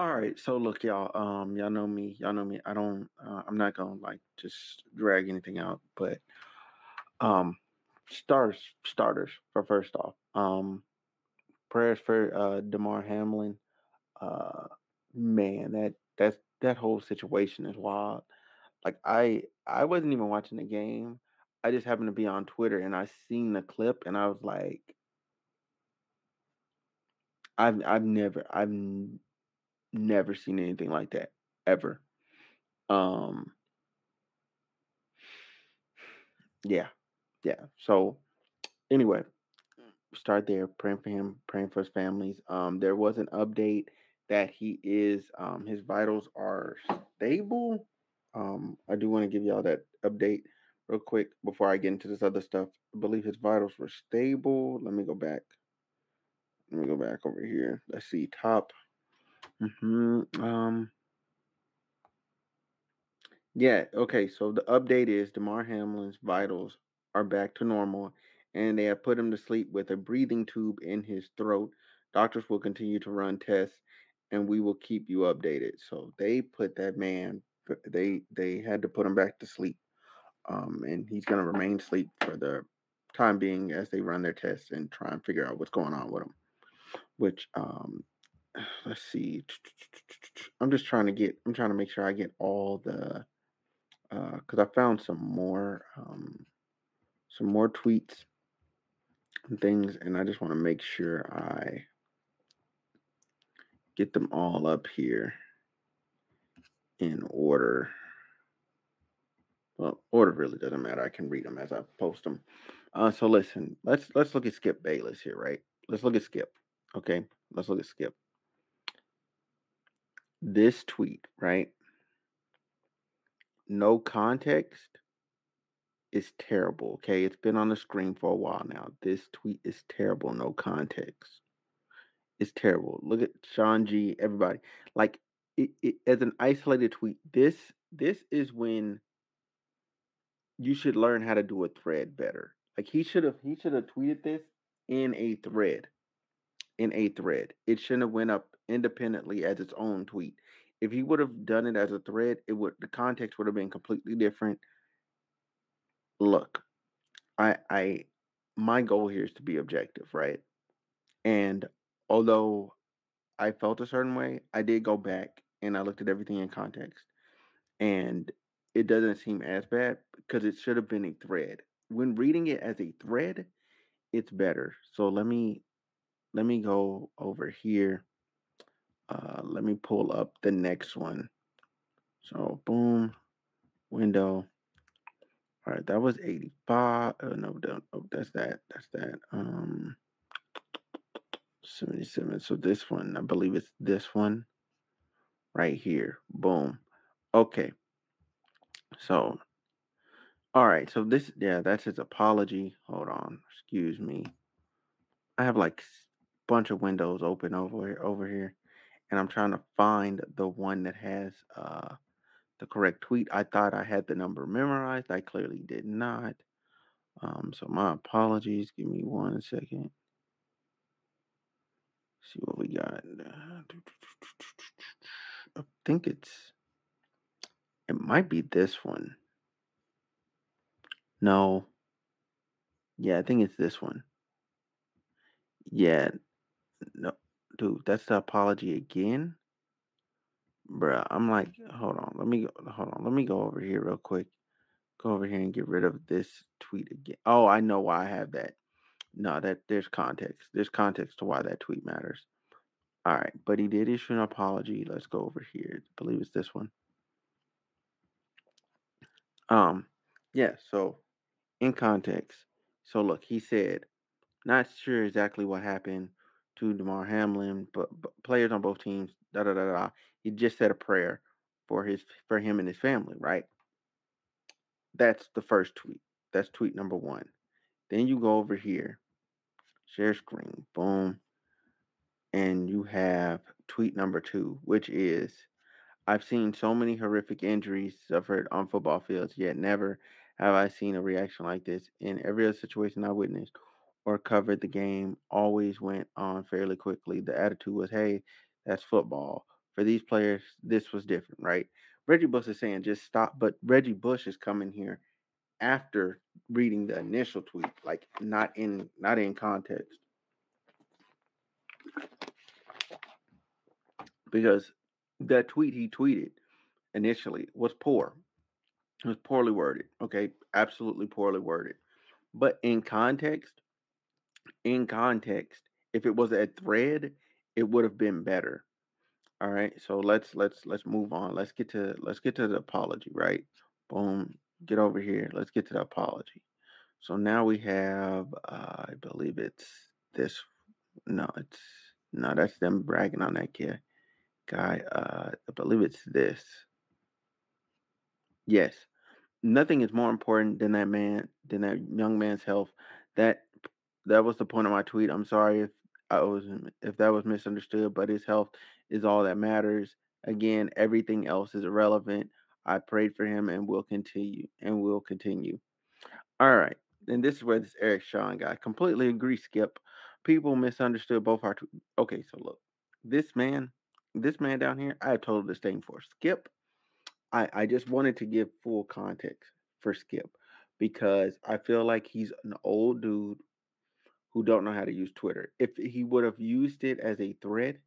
All right, so look, y'all. Um, y'all know me. Y'all know me. I don't. Uh, I'm not gonna like just drag anything out, but um, starters, starters for first off. Um, prayers for uh Damar Hamlin. Uh, man, that that's that whole situation is wild. Like I I wasn't even watching the game. I just happened to be on Twitter and I seen the clip and I was like, I've I've never I've never seen anything like that ever. Um, yeah, yeah. So anyway, start there, praying for him, praying for his families. Um, there was an update that he is um his vitals are stable. Um, I do want to give y'all that update real quick before I get into this other stuff. I believe his vitals were stable. Let me go back. Let me go back over here. Let's see. Top. Hmm Um. Yeah. Okay. So the update is Damar Hamlin's vitals are back to normal, and they have put him to sleep with a breathing tube in his throat. Doctors will continue to run tests, and we will keep you updated. So they put that man. They they had to put him back to sleep. Um, and he's gonna remain asleep for the time being as they run their tests and try and figure out what's going on with him. Which um, let's see. I'm just trying to get. I'm trying to make sure I get all the uh because I found some more um, some more tweets and things, and I just want to make sure I get them all up here in order. Well, order really doesn't matter. I can read them as I post them. Uh, so listen, let's let's look at Skip Bayless here, right? Let's look at Skip. Okay, let's look at Skip. This tweet, right? No context is terrible. Okay, it's been on the screen for a while now. This tweet is terrible. No context. It's terrible. Look at Sean G. Everybody, like it, it as an isolated tweet. This this is when you should learn how to do a thread better. Like he should have he should have tweeted this in a thread. In a thread. It shouldn't have went up independently as its own tweet. If he would have done it as a thread, it would the context would have been completely different. Look, I I my goal here is to be objective, right? And although I felt a certain way, I did go back and I looked at everything in context. And it doesn't seem as bad because it should have been a thread. When reading it as a thread, it's better. So let me let me go over here. Uh, let me pull up the next one. So boom, window. All right, that was 85. Oh no, don't. oh, that's that. That's that. Um, 77. So this one, I believe it's this one right here. Boom. Okay. So, all right. So this, yeah, that's his apology. Hold on. Excuse me. I have like a bunch of windows open over here, over here, and I'm trying to find the one that has uh the correct tweet. I thought I had the number memorized. I clearly did not. Um, so my apologies. Give me one second. See what we got. I think it's it might be this one. No. Yeah, I think it's this one. Yeah. No, dude, that's the apology again. Bruh, I'm like, hold on, let me go, hold on, let me go over here real quick. Go over here and get rid of this tweet again. Oh, I know why I have that. No, that there's context. There's context to why that tweet matters. All right, but he did issue an apology. Let's go over here. I believe it's this one. Um, yeah, so in context. So look, he said, not sure exactly what happened to Damar Hamlin, but, but players on both teams, da da da da. He just said a prayer for his for him and his family, right? That's the first tweet. That's tweet number one. Then you go over here, share screen, boom, and you have tweet number two, which is I've seen so many horrific injuries suffered on football fields, yet never have I seen a reaction like this. In every other situation I witnessed or covered, the game always went on fairly quickly. The attitude was, hey, that's football. for these players, this was different, right? Reggie Bush is saying just stop, but Reggie Bush is coming here after reading the initial tweet, like not in not in context. Because that tweet he tweeted initially was poor. It was poorly worded. Okay, absolutely poorly worded. But in context, in context, if it was a thread, it would have been better. All right, so let's let's let's move on. Let's get to let's get to the apology, right? Boom, get over here. Let's get to the apology. So now we have, uh, I believe it's this. No, it's no, that's them bragging on that kid guy. Uh, I believe it's this. Yes, nothing is more important than that man, than that young man's health. That that was the point of my tweet. I'm sorry if I was if that was misunderstood, but his health is all that matters. Again, everything else is irrelevant. I prayed for him and will continue and will continue. All right. And this is where this Eric Sean guy completely agree, Skip. People misunderstood both our tweets. Okay, so look, this man, this man down here, I have total disdain for. Skip, I, I just wanted to give full context for Skip because I feel like he's an old dude who don't know how to use Twitter. If he would have used it as a thread,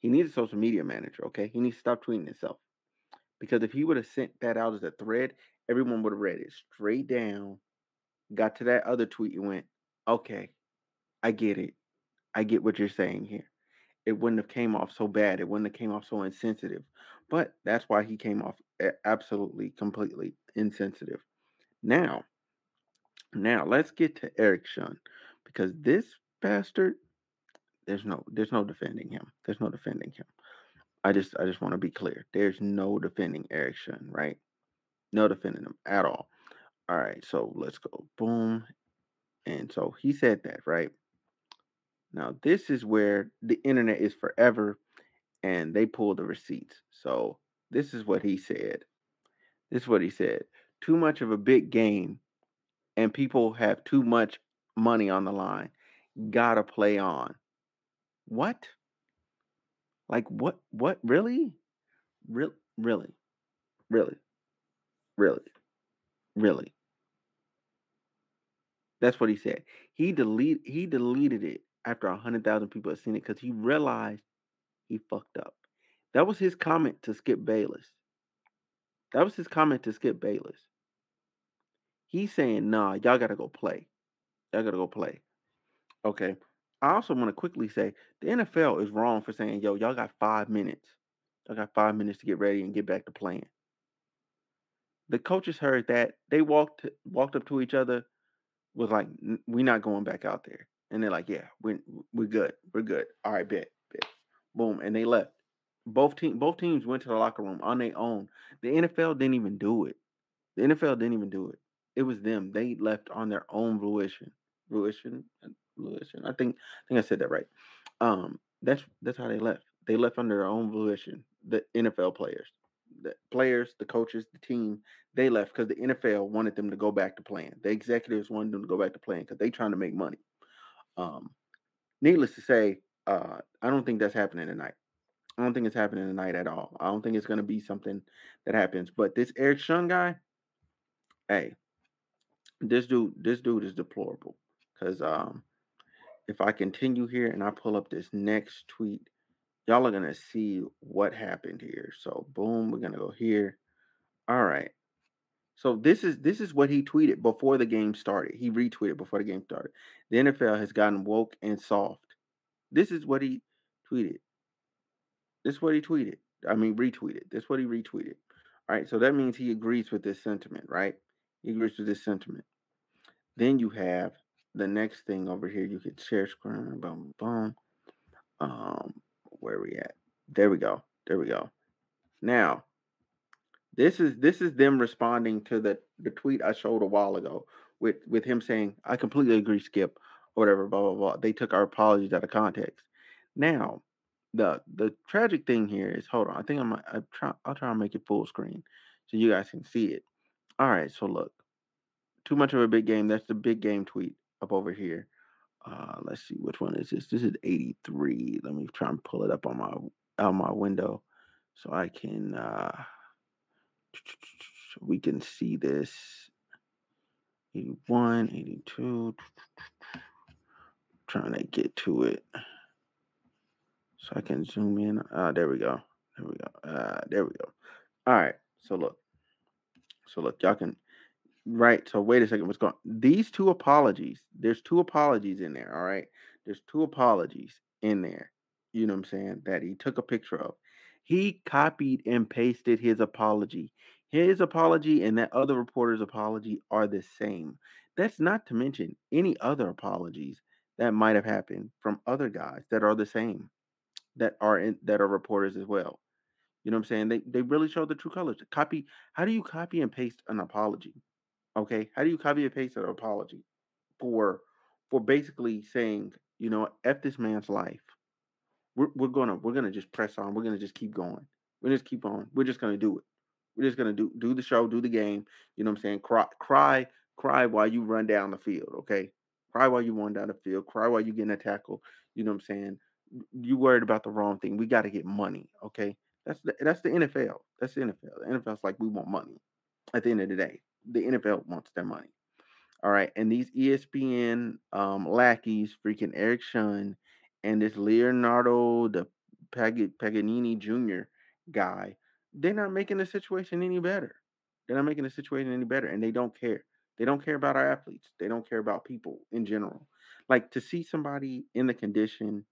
he needs a social media manager, okay? He needs to stop tweeting himself. Because if he would have sent that out as a thread, everyone would have read it straight down, got to that other tweet and went, okay, I get it. I get what you're saying here. It wouldn't have came off so bad. It wouldn't have came off so insensitive. But that's why he came off absolutely, completely insensitive. Now, now let's get to Eric Shun because this bastard, there's no, there's no defending him. There's no defending him. I just, I just want to be clear. There's no defending Eric Shun, right? No defending him at all. All right, so let's go. Boom. And so he said that, right? Now, this is where the internet is forever and they pull the receipts. So, this is what he said. This is what he said. Too much of a big game and people have too much money on the line. Gotta play on. What? Like what what really? Real really? Really? Really? Really? That's what he said. He delete he deleted it after a hundred thousand people had seen it because he realized he fucked up. That was his comment to Skip Bayless. That was his comment to Skip Bayless. He's saying, nah, y'all gotta go play. Y'all gotta go play. Okay. I also want to quickly say the NFL is wrong for saying, yo, y'all got five minutes. Y'all got five minutes to get ready and get back to playing. The coaches heard that. They walked walked up to each other, was like, "We're not going back out there." And they're like, "Yeah, we're, we're good. We're good. All right, bet, bet." Boom, and they left. Both team both teams went to the locker room on their own. The NFL didn't even do it. The NFL didn't even do it. It was them. They left on their own fruition. Fruition, fruition. I think I think I said that right. Um, that's that's how they left. They left under their own volition. The NFL players, the players, the coaches, the team, they left because the NFL wanted them to go back to playing. The executives wanted them to go back to playing because they're trying to make money. Um, needless to say, uh, I don't think that's happening tonight. I don't think it's happening tonight at all. I don't think it's going to be something that happens. But this Eric Shun guy, hey, this dude, this dude is deplorable. Because um, if I continue here and I pull up this next tweet, y'all are gonna see what happened here. So boom, we're gonna go here. All right. So this is this is what he tweeted before the game started. He retweeted before the game started. The NFL has gotten woke and soft. This is what he tweeted. This is what he tweeted. I mean retweeted. This is what he retweeted. All right. So that means he agrees with this sentiment, right? He agrees with this sentiment. Then you have the next thing over here. You could share screen. Boom, boom. Um, where we at? There we go. There we go. Now, this is this is them responding to the the tweet I showed a while ago with with him saying, "I completely agree, Skip," or whatever. Blah blah blah. They took our apologies out of context. Now, the the tragic thing here is, hold on. I think I'm I try I'll try and make it full screen so you guys can see it. All right. So look, too much of a big game. That's the big game tweet up over here. Uh, let's see which one is this. This is 83. Let me try and pull it up on my on my window. so I can uh we can see this 81, 82 trying to get to it so I can zoom in. Uh there we go. There we go. Uh there we go. All right. So look. So look, y'all can right. So wait a second. What's going? These two apologies. There's two apologies in there. All right. There's two apologies in there. You know what I'm saying? That he took a picture of. He copied and pasted his apology. His apology and that other reporter's apology are the same. That's not to mention any other apologies that might have happened from other guys that are the same, that are in that are reporters as well. You know what I'm saying? They they really show the true colors. Copy. How do you copy and paste an apology? Okay, how do you copy and paste an apology for for basically saying, you know, f this man's life. We're we're gonna we're gonna just press on. We're gonna just keep going. We're just keep on. We're just gonna do it. We're just gonna do do the show, do the game. You know what I'm saying? Cry cry cry while you run down the field. Okay, cry while you run down the field. Cry while you getting a tackle. You know what I'm saying? You worried about the wrong thing. We got to get money. Okay, that's the that's the NFL. That's the NFL. The NFL's like we want money. At the end of the day, the NFL wants their money. All right, and these ESPN um, lackeys, freaking Eric Shun, and this Leonardo the Pag- Paganini Jr. guy, they're not making the situation any better. They're not making the situation any better, and they don't care. They don't care about our athletes. They don't care about people in general. Like to see somebody in the condition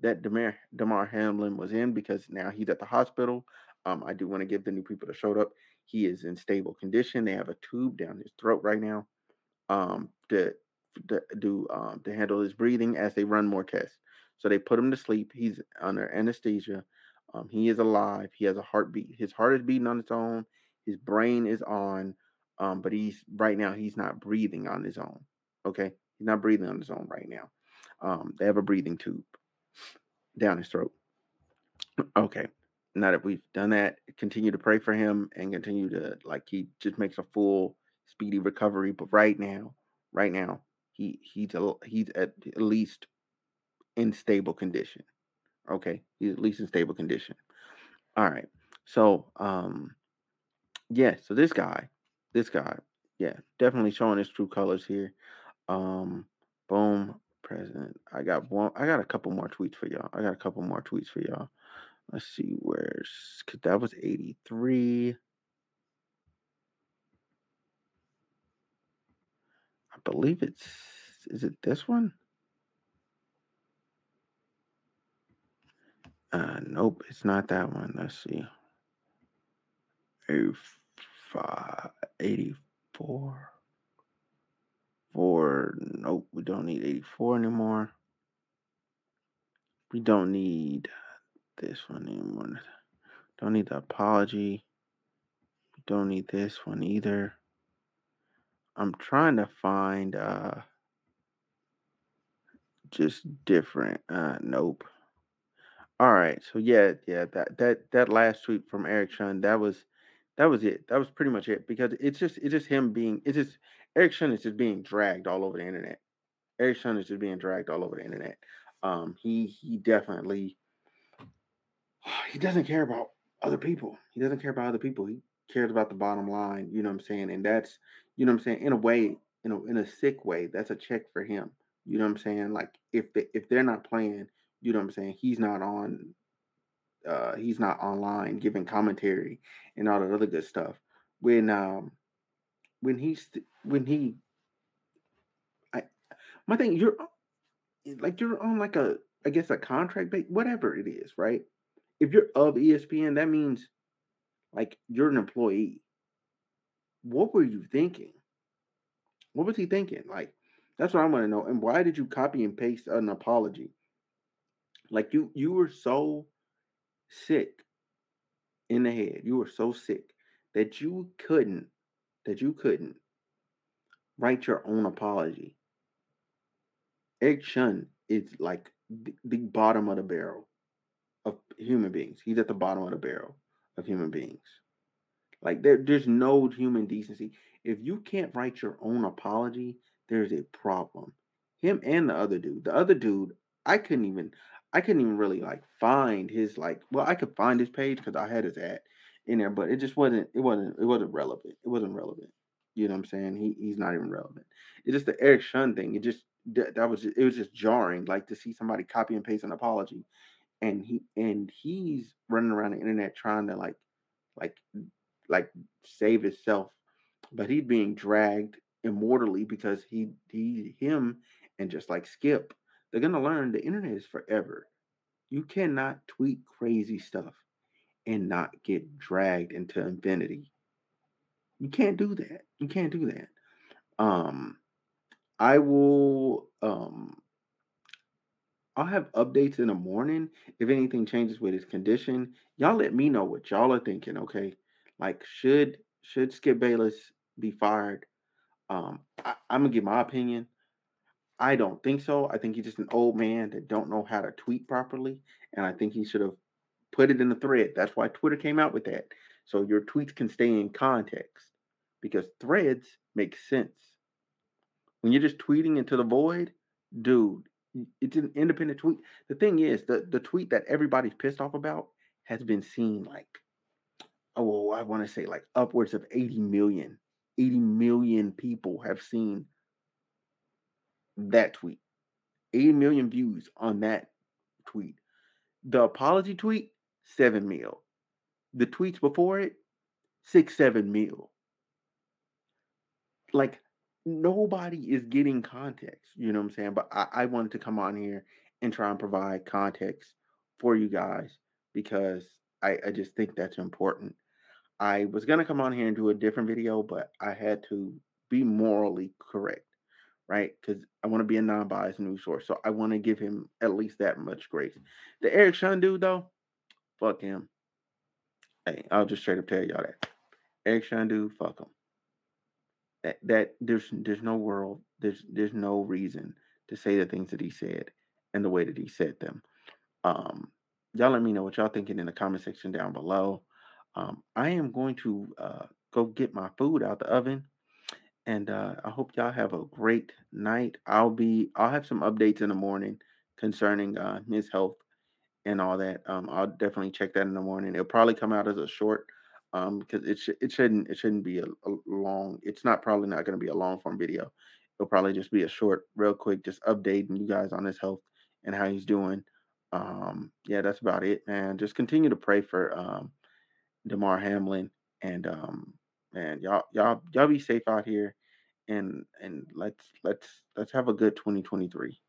that Damar, Damar Hamlin was in because now he's at the hospital. Um, I do want to give the new people that showed up. He is in stable condition. They have a tube down his throat right now um, to, to do um, to handle his breathing as they run more tests. So they put him to sleep. He's under anesthesia. Um, he is alive. He has a heartbeat. His heart is beating on its own. His brain is on, um, but he's right now he's not breathing on his own. Okay, he's not breathing on his own right now. Um, they have a breathing tube down his throat. Okay. Now that we've done that, continue to pray for him and continue to like he just makes a full speedy recovery. But right now, right now, he he's a, he's at, least in stable condition. Okay, he's at least in stable condition. All right. So um yeah, so this guy, this guy, yeah, definitely showing his true colors here. Um boom, president. I got one I got a couple more tweets for y'all. I got a couple more tweets for y'all. Let's see where's cause that was 83. I believe it's is it this one? Uh nope, it's not that one. Let's see. 85, 84. Four. Nope, we don't need 84 anymore. We don't need this one anymore. Don't need the apology. Don't need this one either. I'm trying to find uh just different. Uh nope. All right. So yeah, yeah, that that that last tweet from Eric Shun, that was that was it. That was pretty much it because it's just it's just him being it's just Eric Shun is just being dragged all over the internet. Eric Shun is just being dragged all over the internet. Um, he he definitely he doesn't care about other people. He doesn't care about other people. He cares about the bottom line. You know what I'm saying? And that's you know what I'm saying. In a way, in a in a sick way, that's a check for him. You know what I'm saying? Like if they if they're not playing, you know what I'm saying. He's not on. Uh, he's not online giving commentary and all that other good stuff. When um when he's when he I my thing you're like you're on like a I guess a contract whatever it is, right? If you're of ESPN, that means like you're an employee. What were you thinking? What was he thinking? Like that's what I want to know. And why did you copy and paste an apology? Like you you were so sick in the head. You were so sick that you couldn't that you couldn't write your own apology. Eric Shun is like the, the bottom of the barrel human beings. He's at the bottom of the barrel of human beings. Like there, there's no human decency. If you can't write your own apology, there's a problem. Him and the other dude. The other dude, I couldn't even. I couldn't even really like find his like well, I could find his page because I had his ad in there, but it just wasn't it wasn't it wasn't relevant. It wasn't relevant. You know what I'm saying? He he's not even relevant. It's just the Eric Shun thing. It just that, that was it was just jarring, like to see somebody copy and paste an apology, and he and he's running around the internet trying to like like like save himself, but he's being dragged immortally because he he him and just like Skip, they're gonna learn the internet is forever. You cannot tweet crazy stuff and not get dragged into infinity. You can't do that. You can't do that. Um, I will um I'll have updates in the morning if anything changes with his condition. Y'all let me know what y'all are thinking, okay? Like should should Skip Bayless be fired? Um I, I'm gonna give my opinion. I don't think so. I think he's just an old man that don't know how to tweet properly, and I think he should have put it in the thread. That's why Twitter came out with that. So your tweets can stay in context because threads make sense. When you're just tweeting into the void, dude, it's an independent tweet. The thing is, the, the tweet that everybody's pissed off about has been seen like, oh, I want to say like upwards of 80 million. 80 million people have seen that tweet. 80 million views on that tweet. The apology tweet, seven mil. The tweets before it, six, seven mil. Like nobody is getting context. You know what I'm saying? But I, I wanted to come on here and try and provide context for you guys because I, I just think that's important. I was gonna come on here and do a different video, but I had to be morally correct, right? Because I want to be a non-biased news source, so I want to give him at least that much grace. The Eric Shun dude, though, fuck him. Hey, I'll just straight up tell y'all that. Eric Shun fuck him that, that there's there's no world there's there's no reason to say the things that he said and the way that he said them. Um y'all let me know what y'all thinking in the comment section down below. Um i am going to uh go get my food out the oven and uh i hope y'all have a great night. I'll be i'll have some updates in the morning concerning uh his health and all that. Um i'll definitely check that in the morning. It'll probably come out as a short um, because it sh- it shouldn't it shouldn't be a, a long. It's not probably not going to be a long form video. It'll probably just be a short, real quick, just updating you guys on his health and how he's doing. Um, yeah, that's about it, man. Just continue to pray for um, Damar Hamlin and um, man, y'all y'all y'all be safe out here, and and let's let's let's have a good 2023.